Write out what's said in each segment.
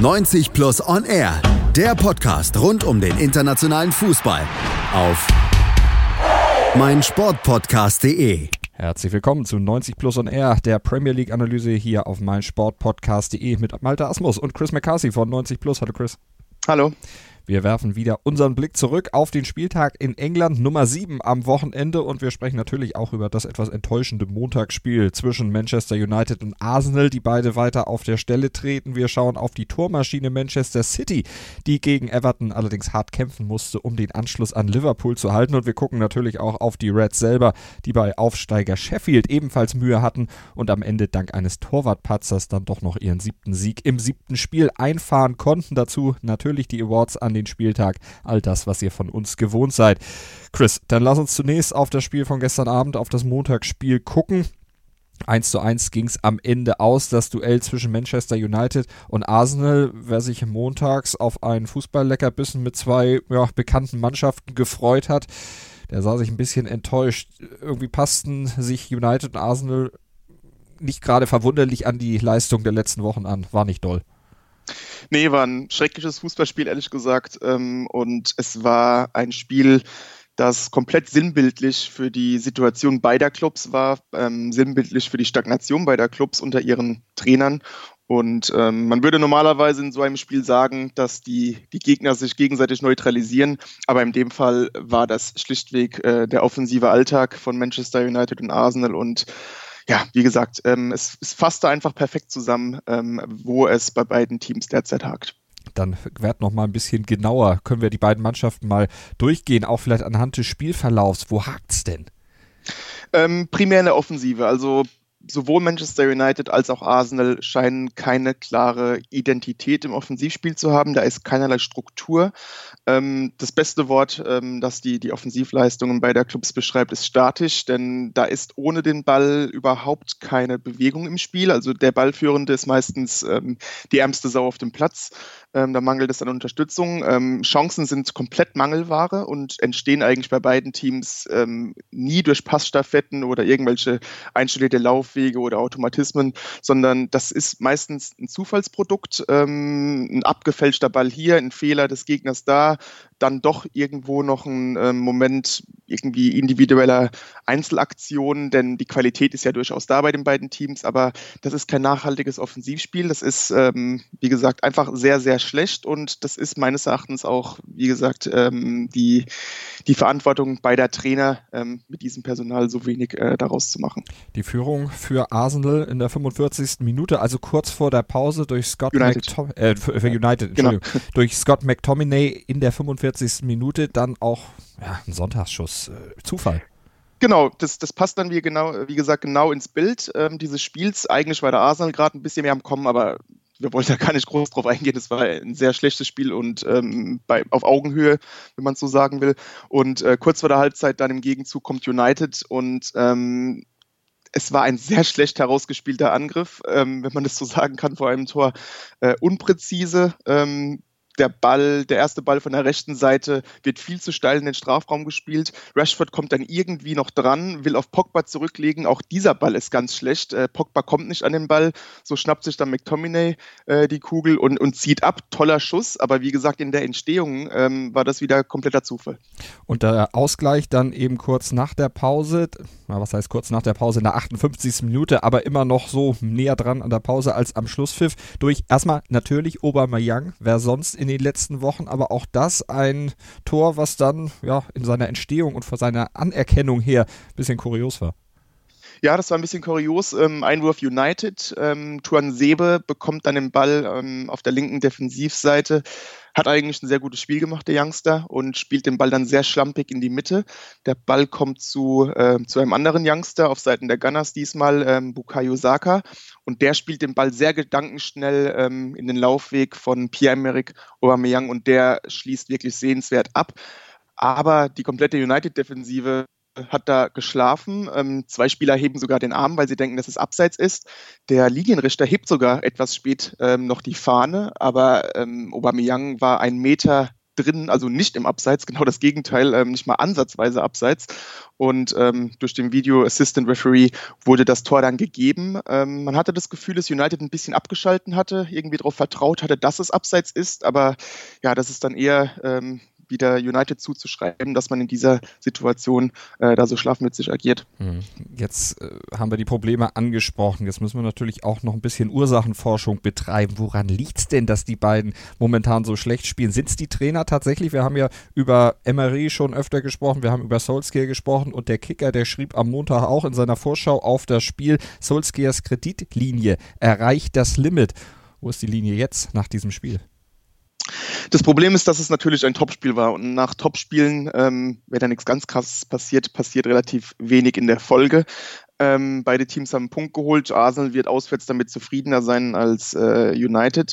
90 Plus On Air, der Podcast rund um den internationalen Fußball auf meinsportpodcast.de. Herzlich willkommen zu 90 Plus On Air, der Premier League Analyse hier auf meinsportpodcast.de mit Malte Asmus und Chris McCarthy von 90 Plus. Hallo Chris. Hallo. Wir werfen wieder unseren Blick zurück auf den Spieltag in England Nummer 7 am Wochenende und wir sprechen natürlich auch über das etwas enttäuschende Montagsspiel zwischen Manchester United und Arsenal, die beide weiter auf der Stelle treten. Wir schauen auf die Tormaschine Manchester City, die gegen Everton allerdings hart kämpfen musste, um den Anschluss an Liverpool zu halten und wir gucken natürlich auch auf die Reds selber, die bei Aufsteiger Sheffield ebenfalls Mühe hatten und am Ende dank eines Torwartpatzers dann doch noch ihren siebten Sieg im siebten Spiel einfahren konnten. Dazu natürlich die Awards an den den Spieltag. All das, was ihr von uns gewohnt seid. Chris, dann lass uns zunächst auf das Spiel von gestern Abend, auf das Montagsspiel gucken. 1 zu 1 ging es am Ende aus, das Duell zwischen Manchester United und Arsenal. Wer sich montags auf einen Fußballleckerbissen mit zwei ja, bekannten Mannschaften gefreut hat, der sah sich ein bisschen enttäuscht. Irgendwie passten sich United und Arsenal nicht gerade verwunderlich an die Leistung der letzten Wochen an. War nicht doll. Nee, war ein schreckliches Fußballspiel, ehrlich gesagt. Ähm, und es war ein Spiel, das komplett sinnbildlich für die Situation beider Clubs war, ähm, sinnbildlich für die Stagnation beider Clubs unter ihren Trainern. Und ähm, man würde normalerweise in so einem Spiel sagen, dass die, die Gegner sich gegenseitig neutralisieren. Aber in dem Fall war das schlichtweg äh, der offensive Alltag von Manchester United und Arsenal. Und ja, wie gesagt, ähm, es, es fasste einfach perfekt zusammen, ähm, wo es bei beiden Teams derzeit hakt. Dann werd noch mal ein bisschen genauer. Können wir die beiden Mannschaften mal durchgehen, auch vielleicht anhand des Spielverlaufs. Wo hakt's denn? Ähm, primär in der Offensive. Also sowohl Manchester United als auch Arsenal scheinen keine klare Identität im Offensivspiel zu haben. Da ist keinerlei Struktur. Ähm, das beste Wort, ähm, das die, die Offensivleistungen beider Clubs beschreibt, ist statisch, denn da ist ohne den Ball überhaupt keine Bewegung im Spiel. Also der Ballführende ist meistens ähm, die ärmste Sau auf dem Platz. Ähm, da mangelt es an Unterstützung. Ähm, Chancen sind komplett Mangelware und entstehen eigentlich bei beiden Teams ähm, nie durch Passstaffetten oder irgendwelche einstudierte Laufwege oder Automatismen, sondern das ist meistens ein Zufallsprodukt, ähm, ein abgefälschter Ball hier, ein Fehler des Gegners da, dann doch irgendwo noch ein ähm, Moment irgendwie individueller Einzelaktionen, denn die Qualität ist ja durchaus da bei den beiden Teams, aber das ist kein nachhaltiges Offensivspiel. Das ist, ähm, wie gesagt, einfach sehr, sehr schlecht und das ist meines Erachtens auch, wie gesagt, ähm, die, die Verantwortung beider Trainer, ähm, mit diesem Personal so wenig äh, daraus zu machen. Die Führung für Arsenal in der 45. Minute, also kurz vor der Pause durch Scott United, McTom äh, für United, genau. durch Scott McTominay in der 45 45. Minute dann auch ja, ein Sonntagsschuss. Äh, Zufall. Genau, das, das passt dann wie genau, wie gesagt, genau ins Bild ähm, dieses Spiels. Eigentlich war der Arsenal gerade ein bisschen mehr am Kommen, aber wir wollen da gar nicht groß drauf eingehen. Das war ein sehr schlechtes Spiel und ähm, bei, auf Augenhöhe, wenn man es so sagen will. Und äh, kurz vor der Halbzeit dann im Gegenzug kommt United und ähm, es war ein sehr schlecht herausgespielter Angriff, ähm, wenn man das so sagen kann, vor einem Tor. Äh, unpräzise, ähm, der Ball, der erste Ball von der rechten Seite wird viel zu steil in den Strafraum gespielt. Rashford kommt dann irgendwie noch dran, will auf Pogba zurücklegen. Auch dieser Ball ist ganz schlecht. Äh, Pogba kommt nicht an den Ball. So schnappt sich dann McTominay äh, die Kugel und, und zieht ab. Toller Schuss. Aber wie gesagt, in der Entstehung ähm, war das wieder kompletter Zufall. Und der Ausgleich dann eben kurz nach der Pause. Was heißt kurz nach der Pause? In der 58. Minute, aber immer noch so näher dran an der Pause als am Schlusspfiff. Durch erstmal natürlich Aubameyang. Wer sonst in den letzten Wochen, aber auch das ein Tor, was dann ja in seiner Entstehung und von seiner Anerkennung her ein bisschen kurios war. Ja, das war ein bisschen kurios. Ähm, Einwurf United. Ähm, Tuan Sebe bekommt dann den Ball ähm, auf der linken Defensivseite. Hat eigentlich ein sehr gutes Spiel gemacht, der Youngster, und spielt den Ball dann sehr schlampig in die Mitte. Der Ball kommt zu, äh, zu einem anderen Youngster auf Seiten der Gunners, diesmal ähm, Bukayo Saka. Und der spielt den Ball sehr gedankenschnell ähm, in den Laufweg von Pierre-Emerick Aubameyang und der schließt wirklich sehenswert ab. Aber die komplette United-Defensive hat da geschlafen. Ähm, zwei Spieler heben sogar den Arm, weil sie denken, dass es abseits ist. Der Linienrichter hebt sogar etwas spät ähm, noch die Fahne, aber ähm, Aubameyang war einen Meter drin, also nicht im Abseits, genau das Gegenteil, ähm, nicht mal ansatzweise Abseits. Und ähm, durch den Video Assistant Referee wurde das Tor dann gegeben. Ähm, man hatte das Gefühl, dass United ein bisschen abgeschalten hatte, irgendwie darauf vertraut hatte, dass es Abseits ist, aber ja, das ist dann eher ähm, wieder United zuzuschreiben, dass man in dieser Situation äh, da so schlafmützig agiert. Hm. Jetzt äh, haben wir die Probleme angesprochen. Jetzt müssen wir natürlich auch noch ein bisschen Ursachenforschung betreiben. Woran liegt es denn, dass die beiden momentan so schlecht spielen? Sind es die Trainer tatsächlich? Wir haben ja über Emery schon öfter gesprochen, wir haben über Solskjaer gesprochen und der Kicker, der schrieb am Montag auch in seiner Vorschau auf das Spiel, Solskjaers Kreditlinie erreicht das Limit. Wo ist die Linie jetzt nach diesem Spiel? Das Problem ist, dass es natürlich ein Topspiel war und nach Topspielen, ähm, wenn da nichts ganz krasses passiert, passiert relativ wenig in der Folge. Ähm, beide Teams haben einen Punkt geholt. Arsenal wird auswärts damit zufriedener sein als äh, United.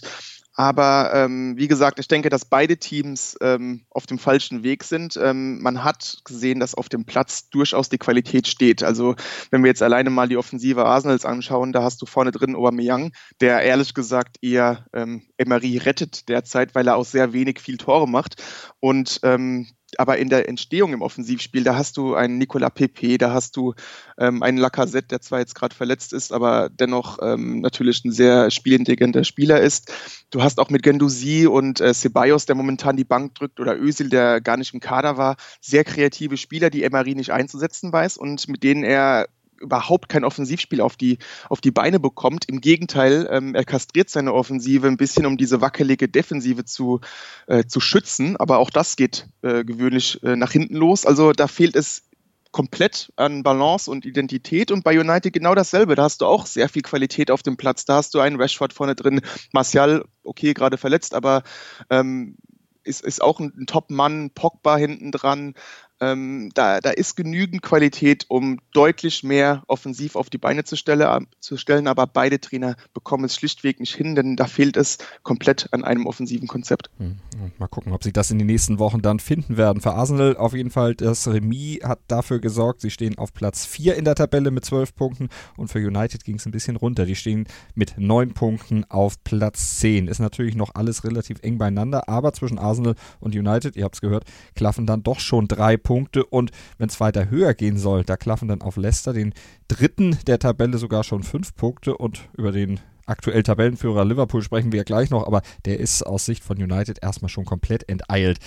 Aber ähm, wie gesagt, ich denke, dass beide Teams ähm, auf dem falschen Weg sind. Ähm, man hat gesehen, dass auf dem Platz durchaus die Qualität steht. Also wenn wir jetzt alleine mal die Offensive Arsenals anschauen, da hast du vorne drin Aubameyang, der ehrlich gesagt eher ähm, Emery rettet derzeit, weil er auch sehr wenig viel Tore macht. Und ähm, aber in der Entstehung im Offensivspiel, da hast du einen Nicolas Pepe, da hast du ähm, einen Lacazette, der zwar jetzt gerade verletzt ist, aber dennoch ähm, natürlich ein sehr spielintelligenter Spieler ist. Du hast auch mit Gendouzi und äh, Ceballos, der momentan die Bank drückt, oder Özil, der gar nicht im Kader war, sehr kreative Spieler, die Emery nicht einzusetzen weiß und mit denen er überhaupt kein Offensivspiel auf die, auf die Beine bekommt. Im Gegenteil, ähm, er kastriert seine Offensive ein bisschen, um diese wackelige Defensive zu, äh, zu schützen. Aber auch das geht äh, gewöhnlich äh, nach hinten los. Also da fehlt es komplett an Balance und Identität und bei United genau dasselbe. Da hast du auch sehr viel Qualität auf dem Platz. Da hast du einen Rashford vorne drin, Martial, okay, gerade verletzt, aber ähm, ist, ist auch ein, Top-Mann, Pogba hinten dran. Ähm, da, da ist genügend Qualität, um deutlich mehr offensiv auf die Beine zu, stelle, zu stellen, aber beide Trainer bekommen es schlichtweg nicht hin, denn da fehlt es komplett an einem offensiven Konzept. Hm, mal gucken, ob sie das in den nächsten Wochen dann finden werden. Für Arsenal auf jeden Fall, das Remis hat dafür gesorgt, sie stehen auf Platz 4 in der Tabelle mit 12 Punkten und für United ging es ein bisschen runter. Die stehen mit 9 Punkten auf Platz 10. Ist natürlich noch alles relativ eng beieinander, aber zwischen Arsenal und United, ihr habt es gehört, klaffen dann doch schon drei Punkte. Punkte und wenn es weiter höher gehen soll, da klaffen dann auf Leicester den dritten der Tabelle sogar schon fünf Punkte und über den aktuell Tabellenführer Liverpool sprechen wir gleich noch, aber der ist aus Sicht von United erstmal schon komplett enteilt.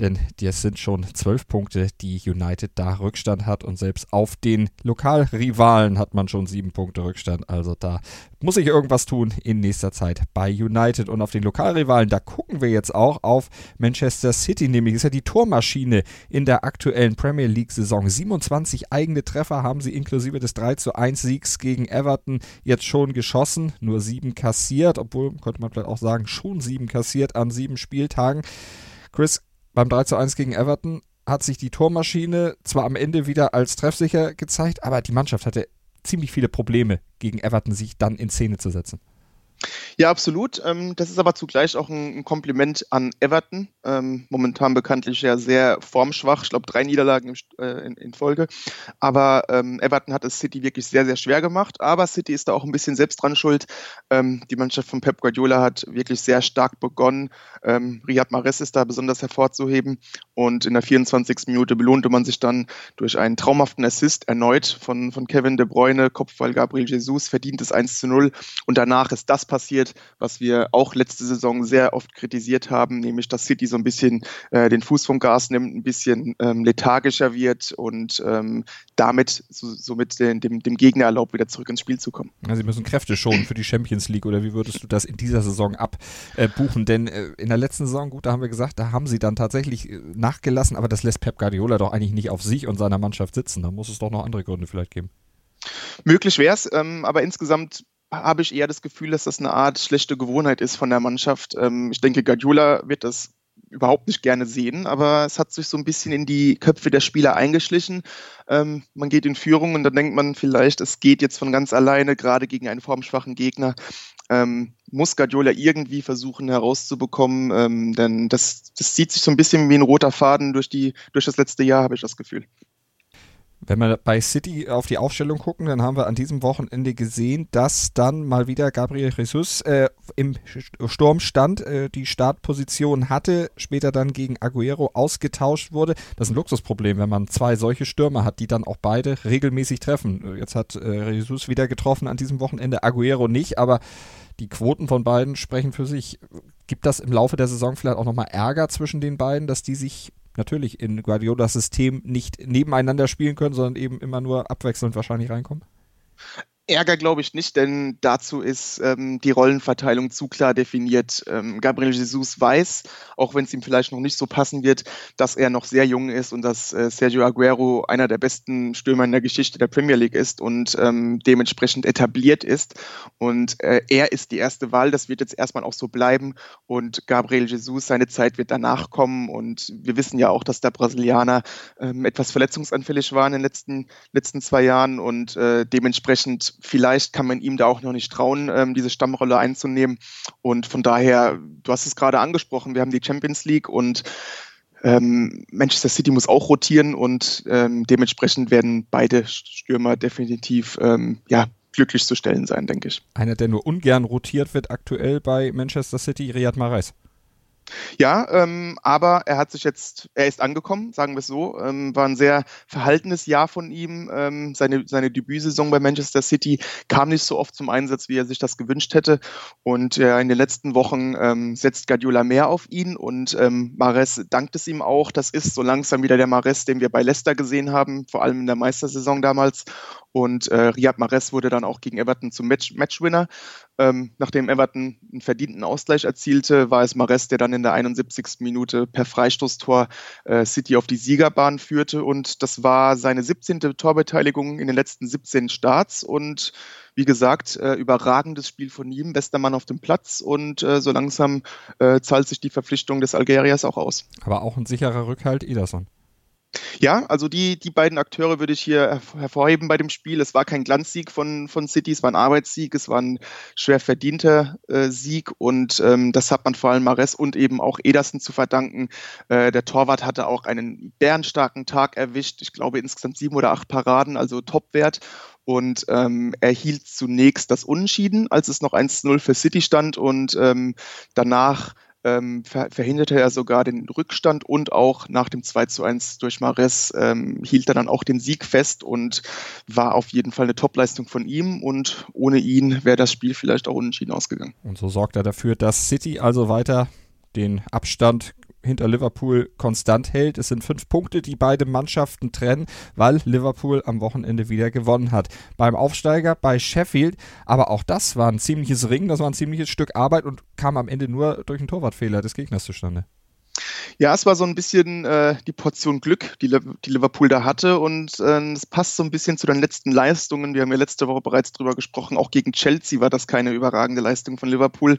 Denn das sind schon zwölf Punkte, die United da Rückstand hat und selbst auf den Lokalrivalen hat man schon sieben Punkte Rückstand. Also da muss sich irgendwas tun in nächster Zeit bei United. Und auf den Lokalrivalen, da gucken wir jetzt auch auf Manchester City, nämlich ist ja die Tormaschine in der aktuellen Premier League-Saison. 27 eigene Treffer haben sie inklusive des 3 zu 1 Siegs gegen Everton jetzt schon geschossen. Nur sieben kassiert, obwohl, könnte man vielleicht auch sagen, schon sieben kassiert an sieben Spieltagen. Chris, beim 3 zu 1 gegen Everton hat sich die Tormaschine zwar am Ende wieder als treffsicher gezeigt, aber die Mannschaft hatte ziemlich viele Probleme gegen Everton, sich dann in Szene zu setzen. Ja, absolut. Ähm, das ist aber zugleich auch ein Kompliment an Everton. Ähm, momentan bekanntlich ja sehr formschwach. Ich glaube, drei Niederlagen äh, in, Folge. Aber ähm, Everton hat es City wirklich sehr, sehr schwer gemacht. Aber City ist da auch ein bisschen selbst dran schuld. die Mannschaft von Pep Guardiola hat wirklich sehr stark begonnen. Riyad Mahrez ist da besonders hervorzuheben. Und in der 24. Minute belohnte man sich dann durch einen traumhaften Assist erneut von, von Kevin De Bruyne, Kopfball Gabriel Jesus, verdientes 1 zu 0. Und danach ist das passiert, was wir auch letzte Saison sehr oft kritisiert haben, nämlich dass City so ein bisschen äh, den Fuß vom Gas nimmt, ein bisschen ähm, lethargischer wird und ähm, damit so, somit den, dem, dem Gegner erlaubt, wieder zurück ins Spiel zu kommen. Ja, sie müssen Kräfte schonen für die Champions League oder wie würdest du das in dieser Saison abbuchen? Äh, Denn äh, in der letzten Saison, gut, da haben wir gesagt, da haben sie dann tatsächlich äh, nachgelassen, aber das lässt Pep Guardiola doch eigentlich nicht auf sich und seiner Mannschaft sitzen. Da muss es doch noch andere Gründe vielleicht geben. Möglich wäre es, ähm, aber insgesamt habe ich eher das Gefühl, dass das eine Art schlechte Gewohnheit ist von der Mannschaft. Ähm, ich denke, Guardiola wird das überhaupt nicht gerne sehen, aber es hat sich so ein bisschen in die Köpfe der Spieler eingeschlichen. Ähm, man geht in Führung und dann denkt man vielleicht, es geht jetzt von ganz alleine, gerade gegen einen formschwachen Gegner. Ähm, muss Guardiola irgendwie versuchen herauszubekommen, ähm, denn das, das zieht sich so ein bisschen wie ein roter Faden durch, die, durch das letzte Jahr, habe ich das Gefühl. Wenn wir bei City auf die Aufstellung gucken, dann haben wir an diesem Wochenende gesehen, dass dann mal wieder Gabriel Jesus äh, im Sturm stand, äh, die Startposition hatte, später dann gegen Aguero ausgetauscht wurde. Das ist ein Luxusproblem, wenn man zwei solche Stürmer hat, die dann auch beide regelmäßig treffen. Jetzt hat äh, Jesus wieder getroffen an diesem Wochenende, Aguero nicht, aber die Quoten von beiden sprechen für sich. Gibt das im Laufe der Saison vielleicht auch nochmal Ärger zwischen den beiden, dass die sich natürlich in Guardiolas System nicht nebeneinander spielen können, sondern eben immer nur abwechselnd wahrscheinlich reinkommen? Ärger glaube ich nicht, denn dazu ist ähm, die Rollenverteilung zu klar definiert. Ähm, Gabriel Jesus weiß, auch wenn es ihm vielleicht noch nicht so passen wird, dass er noch sehr jung ist und dass äh, Sergio Aguero einer der besten Stürmer in der Geschichte der Premier League ist und ähm, dementsprechend etabliert ist. Und äh, er ist die erste Wahl. Das wird jetzt erstmal auch so bleiben. Und Gabriel Jesus, seine Zeit wird danach kommen. Und wir wissen ja auch, dass der Brasilianer ähm, etwas verletzungsanfällig war in den letzten, letzten zwei Jahren und äh, dementsprechend vielleicht kann man ihm da auch noch nicht trauen, ähm, diese Stammrolle einzunehmen. Und von daher, du hast es gerade angesprochen, wir haben die Champions League und ähm, Manchester City muss auch rotieren und ähm, dementsprechend werden beide Stürmer definitiv ähm, ja, glücklich zu stellen sein, denke ich. Einer, der nur ungern rotiert wird aktuell bei Manchester City, Riyad Mahrez. Ja, ähm, aber er hat sich jetzt, er ist angekommen, sagen wir es so. Ähm, war ein sehr verhaltenes Jahr von ihm. Ähm, seine, seine Debütsaison bei Manchester City kam nicht so oft zum Einsatz, wie er sich das gewünscht hätte. Und äh, in den letzten Wochen ähm, setzt Guardiola mehr auf ihn und ähm, Mares dankt es ihm auch. Das ist so langsam wieder der Mares, den wir bei Leicester gesehen haben, vor allem in der Meistersaison damals. Und äh, Riyad Mahrez wurde dann auch gegen Everton zum Match Matchwinner. Ähm, nachdem Everton einen verdienten Ausgleich erzielte, war es Mahrez, der dann in der 71. Minute per Freistoßtor äh, City auf die Siegerbahn führte. Und das war seine 17. Torbeteiligung in den letzten 17 Starts. Und wie gesagt, äh, überragendes Spiel von ihm, bester Mann auf dem Platz. Und äh, so langsam äh, zahlt sich die Verpflichtung des Algeriers auch aus. Aber auch ein sicherer Rückhalt, Ederson. Ja, also die, die beiden Akteure würde ich hier hervorheben bei dem Spiel. Es war kein Glanzsieg von, von City, es war ein Arbeitssieg, es war ein schwer verdienter äh, Sieg und ähm, das hat man vor allem Mares und eben auch Ederson zu verdanken. Äh, der Torwart hatte auch einen bärenstarken Tag erwischt. Ich glaube insgesamt sieben oder acht Paraden, also Topwert und ähm, er hielt zunächst das Unentschieden, als es noch 1-0 für City stand und ähm, danach ähm, ver verhinderte er sogar den Rückstand und auch nach dem 2 zu 1 durch Mares ähm, hielt er dann auch den Sieg fest und war auf jeden Fall eine Topleistung von ihm und ohne ihn wäre das Spiel vielleicht auch unentschieden ausgegangen. Und so sorgt er dafür, dass City also weiter den Abstand hinter Liverpool konstant hält. Es sind fünf Punkte, die beide Mannschaften trennen, weil Liverpool am Wochenende wieder gewonnen hat. Beim Aufsteiger bei Sheffield, aber auch das war ein ziemliches Ring, das war ein ziemliches Stück Arbeit und kam am Ende nur durch einen Torwartfehler des Gegners zustande. Ja, es war so ein bisschen äh, die Portion Glück, die, die Liverpool da hatte. Und äh, es passt so ein bisschen zu den letzten Leistungen. Wir haben ja letzte Woche bereits drüber gesprochen. Auch gegen Chelsea war das keine überragende Leistung von Liverpool.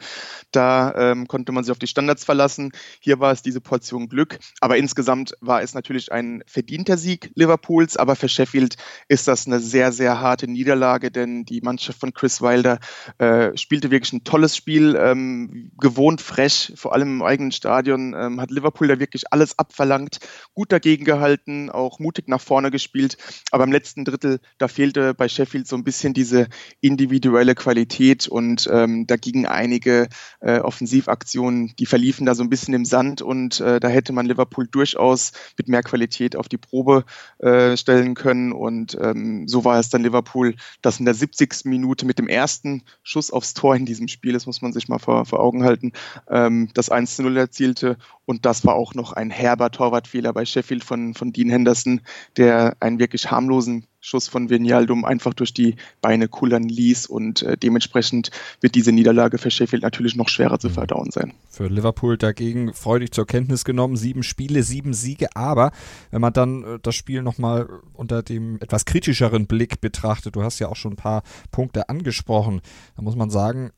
Da ähm, konnte man sich auf die Standards verlassen. Hier war es diese Portion Glück. Aber insgesamt war es natürlich ein verdienter Sieg Liverpools. Aber für Sheffield ist das eine sehr, sehr harte Niederlage, denn die Mannschaft von Chris Wilder äh, spielte wirklich ein tolles Spiel, ähm, gewohnt frech, vor allem im eigenen Stadion. Ähm, hat Liverpool da wirklich alles abverlangt, gut dagegen gehalten, auch mutig nach vorne gespielt. Aber im letzten Drittel, da fehlte bei Sheffield so ein bisschen diese individuelle Qualität und ähm, da gingen einige äh, Offensivaktionen, die verliefen da so ein bisschen im Sand und äh, da hätte man Liverpool durchaus mit mehr Qualität auf die Probe äh, stellen können. Und ähm, so war es dann Liverpool, das in der 70. Minute mit dem ersten Schuss aufs Tor in diesem Spiel, das muss man sich mal vor, vor Augen halten, ähm, das 1 zu 0 erzielte und das war auch noch ein herber Torwartfehler bei Sheffield von, von Dean Henderson, der einen wirklich harmlosen Schuss von Vinaldum einfach durch die Beine kullern ließ und äh, dementsprechend wird diese Niederlage für Sheffield natürlich noch schwerer zu mhm. verdauen sein. Für Liverpool dagegen freudig zur Kenntnis genommen, sieben Spiele, sieben Siege, aber wenn man dann äh, das Spiel nochmal unter dem etwas kritischeren Blick betrachtet, du hast ja auch schon ein paar Punkte angesprochen, da muss man sagen,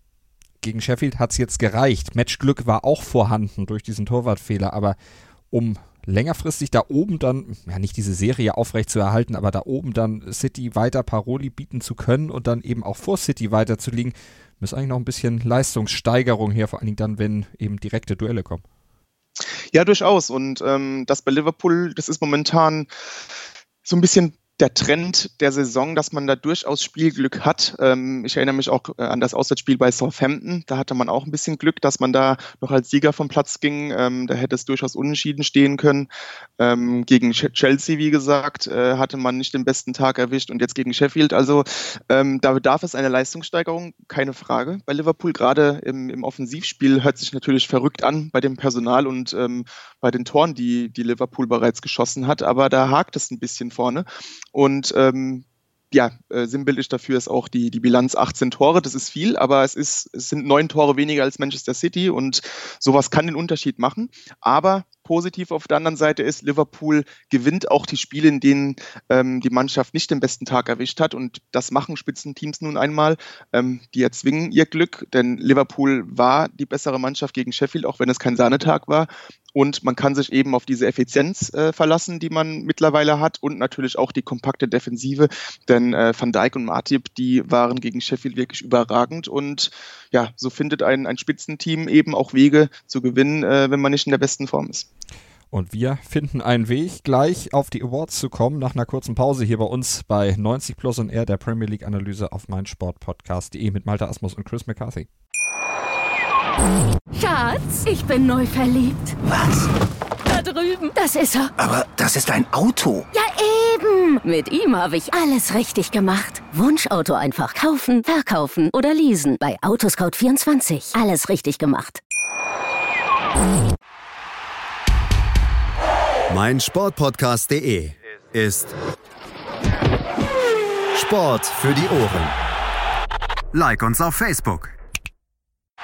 gegen Sheffield hat es jetzt gereicht. Matchglück war auch vorhanden durch diesen Torwartfehler, aber um längerfristig da oben dann, ja nicht diese Serie aufrecht zu erhalten, aber da oben dann City weiter Paroli bieten zu können und dann eben auch vor City weiter zu liegen, muss eigentlich noch ein bisschen Leistungssteigerung her, vor allen Dingen dann, wenn eben direkte Duelle kommen. Ja, durchaus. Und ähm, das bei Liverpool, das ist momentan so ein bisschen der Trend der Saison, dass man da durchaus Spielglück hat. Ähm, ich erinnere mich auch äh, an das Auswärtsspiel bei Southampton. Da hatte man auch ein bisschen Glück, dass man da noch als Sieger vom Platz ging. Ähm, da hätte es durchaus unentschieden stehen können. Ähm, gegen Chelsea, wie gesagt, äh, hatte man nicht den besten Tag erwischt und jetzt gegen Sheffield. Also da bedarf es einer Leistungssteigerung, keine Frage. Bei Liverpool gerade im, im Offensivspiel hört sich natürlich verrückt an bei dem Personal und bei den Toren, die, die Liverpool bereits geschossen hat. Aber da hakt es ein bisschen vorne. Und ähm, ja, äh, sinnbildlich dafür ist auch die, die Bilanz 18 Tore. Das ist viel, aber es, ist, es sind neun Tore weniger als Manchester City und sowas kann den Unterschied machen. Aber positiv auf der anderen Seite ist, Liverpool gewinnt auch die Spiele, in denen ähm, die Mannschaft nicht den besten Tag erwischt hat. Und das machen Spitzenteams nun einmal. Ähm, die erzwingen ihr Glück, denn Liverpool war die bessere Mannschaft gegen Sheffield, auch wenn es kein Sahnetag war. Und man kann sich eben auf diese Effizienz äh, verlassen, die man mittlerweile hat und natürlich auch die kompakte Defensive, denn äh, Van Dijk und Matip, die waren gegen Sheffield wirklich überragend und ja, so findet ein, ein Spitzenteam eben auch Wege zu gewinnen, äh, wenn man nicht in der besten Form ist. Und wir finden einen Weg, gleich auf die Awards zu kommen, nach einer kurzen Pause hier bei uns bei 90 Plus und R, der Premier League Analyse auf meinsportpodcast.de mit Malta Asmus und Chris McCarthy. Schatz, ich bin neu verliebt. Was? Da drüben. Das ist er. Aber das ist ein Auto. Ja, eben. Mit ihm habe ich alles richtig gemacht. Wunschauto einfach kaufen, verkaufen oder leasen. Bei Autoscout24. Alles richtig gemacht. Mein Sportpodcast.de ist Sport für die Ohren. Like uns auf Facebook.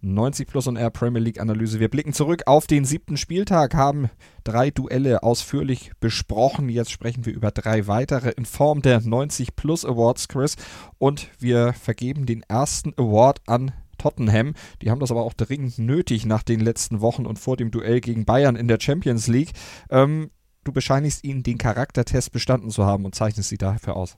90 Plus und R Premier League Analyse. Wir blicken zurück auf den siebten Spieltag, haben drei Duelle ausführlich besprochen. Jetzt sprechen wir über drei weitere in Form der 90 Plus Awards, Chris. Und wir vergeben den ersten Award an Tottenham. Die haben das aber auch dringend nötig nach den letzten Wochen und vor dem Duell gegen Bayern in der Champions League. Ähm, du bescheinigst ihnen den Charaktertest bestanden zu haben und zeichnest sie dafür aus.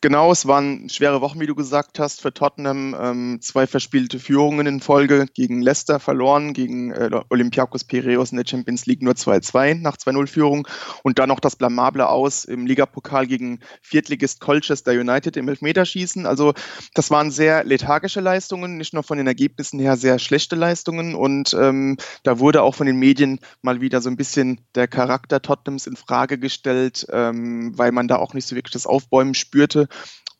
Genau, es waren schwere Wochen, wie du gesagt hast, für Tottenham. Ähm, zwei verspielte Führungen in Folge gegen Leicester verloren, gegen äh, Olympiakos Piraeus in der Champions League nur 2-2 nach 2-0-Führung und dann noch das blamable Aus im Ligapokal gegen Viertligist Colchester United im Elfmeterschießen. Also das waren sehr lethargische Leistungen, nicht nur von den Ergebnissen her sehr schlechte Leistungen und ähm, da wurde auch von den Medien mal wieder so ein bisschen der Charakter Tottenhams in Frage gestellt, ähm, weil man da auch nicht so wirklich das Aufbäumen spürte.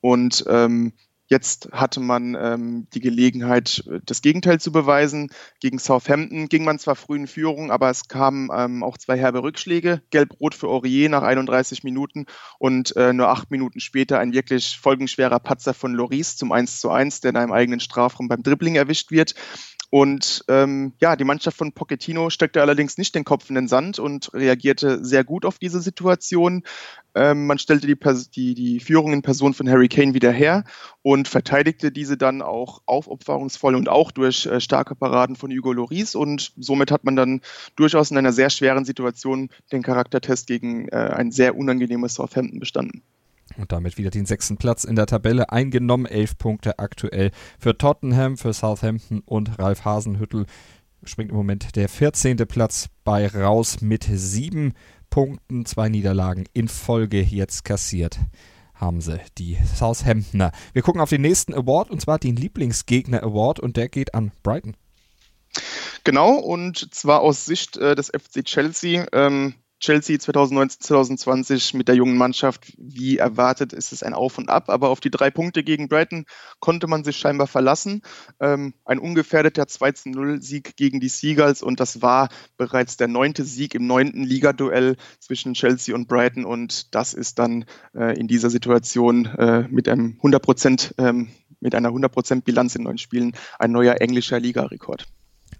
Und ähm, Jetzt hatte man ähm, die Gelegenheit, das Gegenteil zu beweisen. Gegen Southampton ging man zwar früh in Führung, aber es kamen ähm, auch zwei herbe Rückschläge. Gelb-Rot für Aurier nach 31 Minuten und äh, nur acht Minuten später ein wirklich folgenschwerer Patzer von Loris zum 1 zu 1, der in einem eigenen Strafraum beim Dribbling erwischt wird. Und ähm, ja, die Mannschaft von Pochettino steckte allerdings nicht den Kopf in den Sand und reagierte sehr gut auf diese Situation. Ähm, man stellte die, die, die Führung in Person von Harry Kane wieder her und verteidigte diese dann auch aufopferungsvoll und auch durch äh, starke Paraden von Hugo Loris. Und somit hat man dann durchaus in einer sehr schweren Situation den Charaktertest gegen äh, ein sehr unangenehmes Southampton bestanden. Und damit wieder den sechsten Platz in der Tabelle eingenommen. Elf Punkte aktuell für Tottenham, für Southampton und Ralf Hasenhüttel springt im Moment der 14. Platz bei raus mit sieben Punkten, zwei Niederlagen in Folge jetzt kassiert haben sie, die Southamptoner. Wir gucken auf den nächsten Award und zwar den Lieblingsgegner Award und der geht an Brighton. Genau, und zwar aus Sicht äh, des FC Chelsea. Ähm, Chelsea 2019, 2020 mit der jungen Mannschaft, wie erwartet, ist es ein Auf und Ab. Aber auf die drei Punkte gegen Brighton konnte man sich scheinbar verlassen. Ähm, ein ungefährdeter 2-0-Sieg gegen die Seagulls und das war bereits der neunte Sieg im neunten Ligaduell zwischen Chelsea und Brighton. Und das ist dann äh, in dieser Situation äh, mit einem 100 ähm, mit einer 100% Bilanz in neun Spielen ein neuer englischer Ligarekord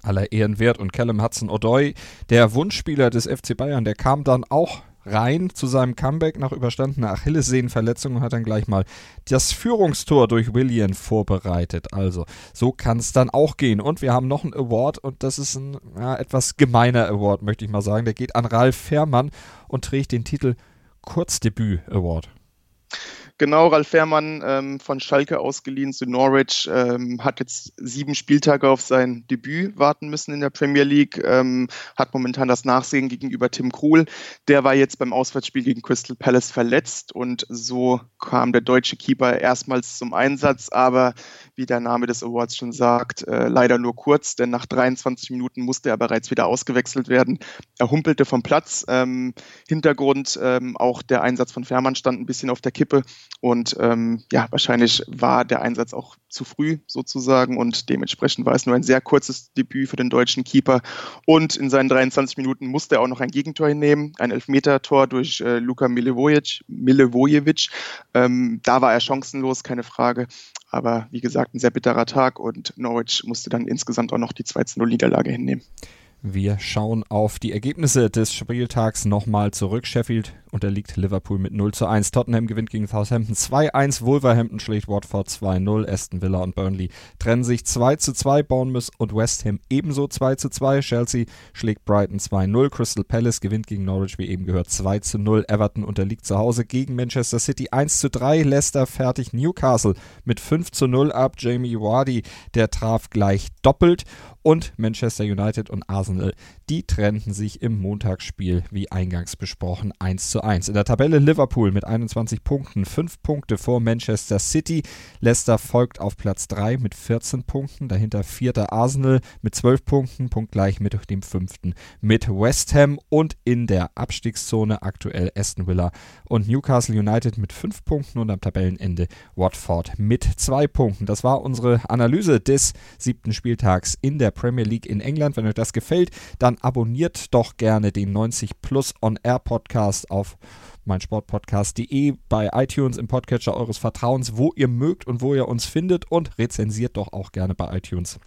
aller Ehren wert. Und Callum Hudson-Odoi, der Wunschspieler des FC Bayern, der kam dann auch rein zu seinem Comeback nach überstandener Achillessehnenverletzung und hat dann gleich mal das Führungstor durch William vorbereitet. Also so kann es dann auch gehen. Und wir haben noch einen Award und das ist ein ja, etwas gemeiner Award, möchte ich mal sagen. Der geht an Ralf Fährmann und trägt den Titel Kurzdebüt Award. Genau, Ralf Fährmann ähm, von Schalke ausgeliehen zu Norwich, ähm, hat jetzt sieben Spieltage auf sein Debüt warten müssen in der Premier League, ähm, hat momentan das Nachsehen gegenüber Tim Krul. Der war jetzt beim Auswärtsspiel gegen Crystal Palace verletzt und so kam der deutsche Keeper erstmals zum Einsatz, aber wie der Name des Awards schon sagt, äh, leider nur kurz, denn nach 23 Minuten musste er bereits wieder ausgewechselt werden. Er humpelte vom Platz. Ähm, Hintergrund ähm, auch der Einsatz von Fährmann stand ein bisschen auf der Kippe. Und ähm, ja, wahrscheinlich war der Einsatz auch zu früh sozusagen und dementsprechend war es nur ein sehr kurzes Debüt für den deutschen Keeper. Und in seinen 23 Minuten musste er auch noch ein Gegentor hinnehmen, ein Elfmeter-Tor durch äh, Luka Milivojevic. Milivojevic. Ähm, da war er chancenlos, keine Frage. Aber wie gesagt, ein sehr bitterer Tag und Norwich musste dann insgesamt auch noch die 2-0-Niederlage hinnehmen. Wir schauen auf die Ergebnisse des Spieltags nochmal zurück. Sheffield unterliegt Liverpool mit 0 zu 1. Tottenham gewinnt gegen Southampton 2-1. Wolverhampton schlägt Watford 2-0. Aston Villa und Burnley trennen sich 2 zu 2. Bournemouth und West Ham ebenso 2 zu 2. Chelsea schlägt Brighton 2-0. Crystal Palace gewinnt gegen Norwich, wie eben gehört, 2 zu 0. Everton unterliegt zu Hause gegen Manchester City 1 zu 3. Leicester fertig Newcastle mit 5 zu 0 ab. Jamie Wardy, der traf gleich doppelt und Manchester United und Arsenal, die trennten sich im Montagsspiel, wie eingangs besprochen, 1 zu 1. In der Tabelle Liverpool mit 21 Punkten, 5 Punkte vor Manchester City. Leicester folgt auf Platz 3 mit 14 Punkten, dahinter vierter Arsenal mit 12 Punkten, punktgleich mit dem fünften mit West Ham und in der Abstiegszone aktuell Aston Villa und Newcastle United mit 5 Punkten und am Tabellenende Watford mit 2 Punkten. Das war unsere Analyse des siebten Spieltags in der Premier League in England. Wenn euch das gefällt, dann abonniert doch gerne den 90 Plus On Air Podcast auf meinsportpodcast.de bei iTunes im Podcatcher eures Vertrauens, wo ihr mögt und wo ihr uns findet und rezensiert doch auch gerne bei iTunes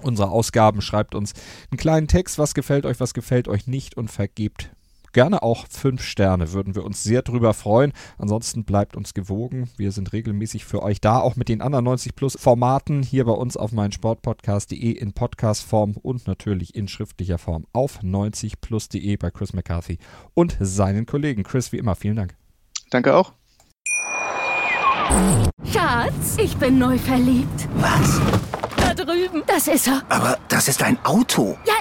unsere Ausgaben. Schreibt uns einen kleinen Text, was gefällt euch, was gefällt euch nicht und vergebt gerne auch fünf Sterne, würden wir uns sehr drüber freuen. Ansonsten bleibt uns gewogen. Wir sind regelmäßig für euch da, auch mit den anderen 90 Plus Formaten hier bei uns auf meinen Sportpodcast.de in Podcastform und natürlich in schriftlicher Form auf 90plus.de bei Chris McCarthy und seinen Kollegen. Chris, wie immer, vielen Dank. Danke auch. Schatz, ich bin neu verliebt. Was? Drüben. Das ist er. Aber das ist ein Auto. Ja,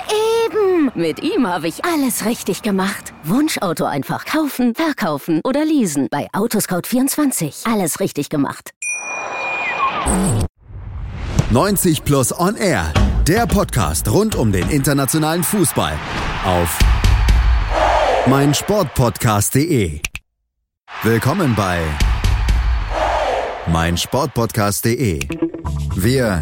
eben. Mit ihm habe ich alles richtig gemacht. Wunschauto einfach kaufen, verkaufen oder leasen. Bei Autoscout24. Alles richtig gemacht. 90 Plus On Air. Der Podcast rund um den internationalen Fußball. Auf meinsportpodcast.de. Willkommen bei meinsportpodcast.de. Wir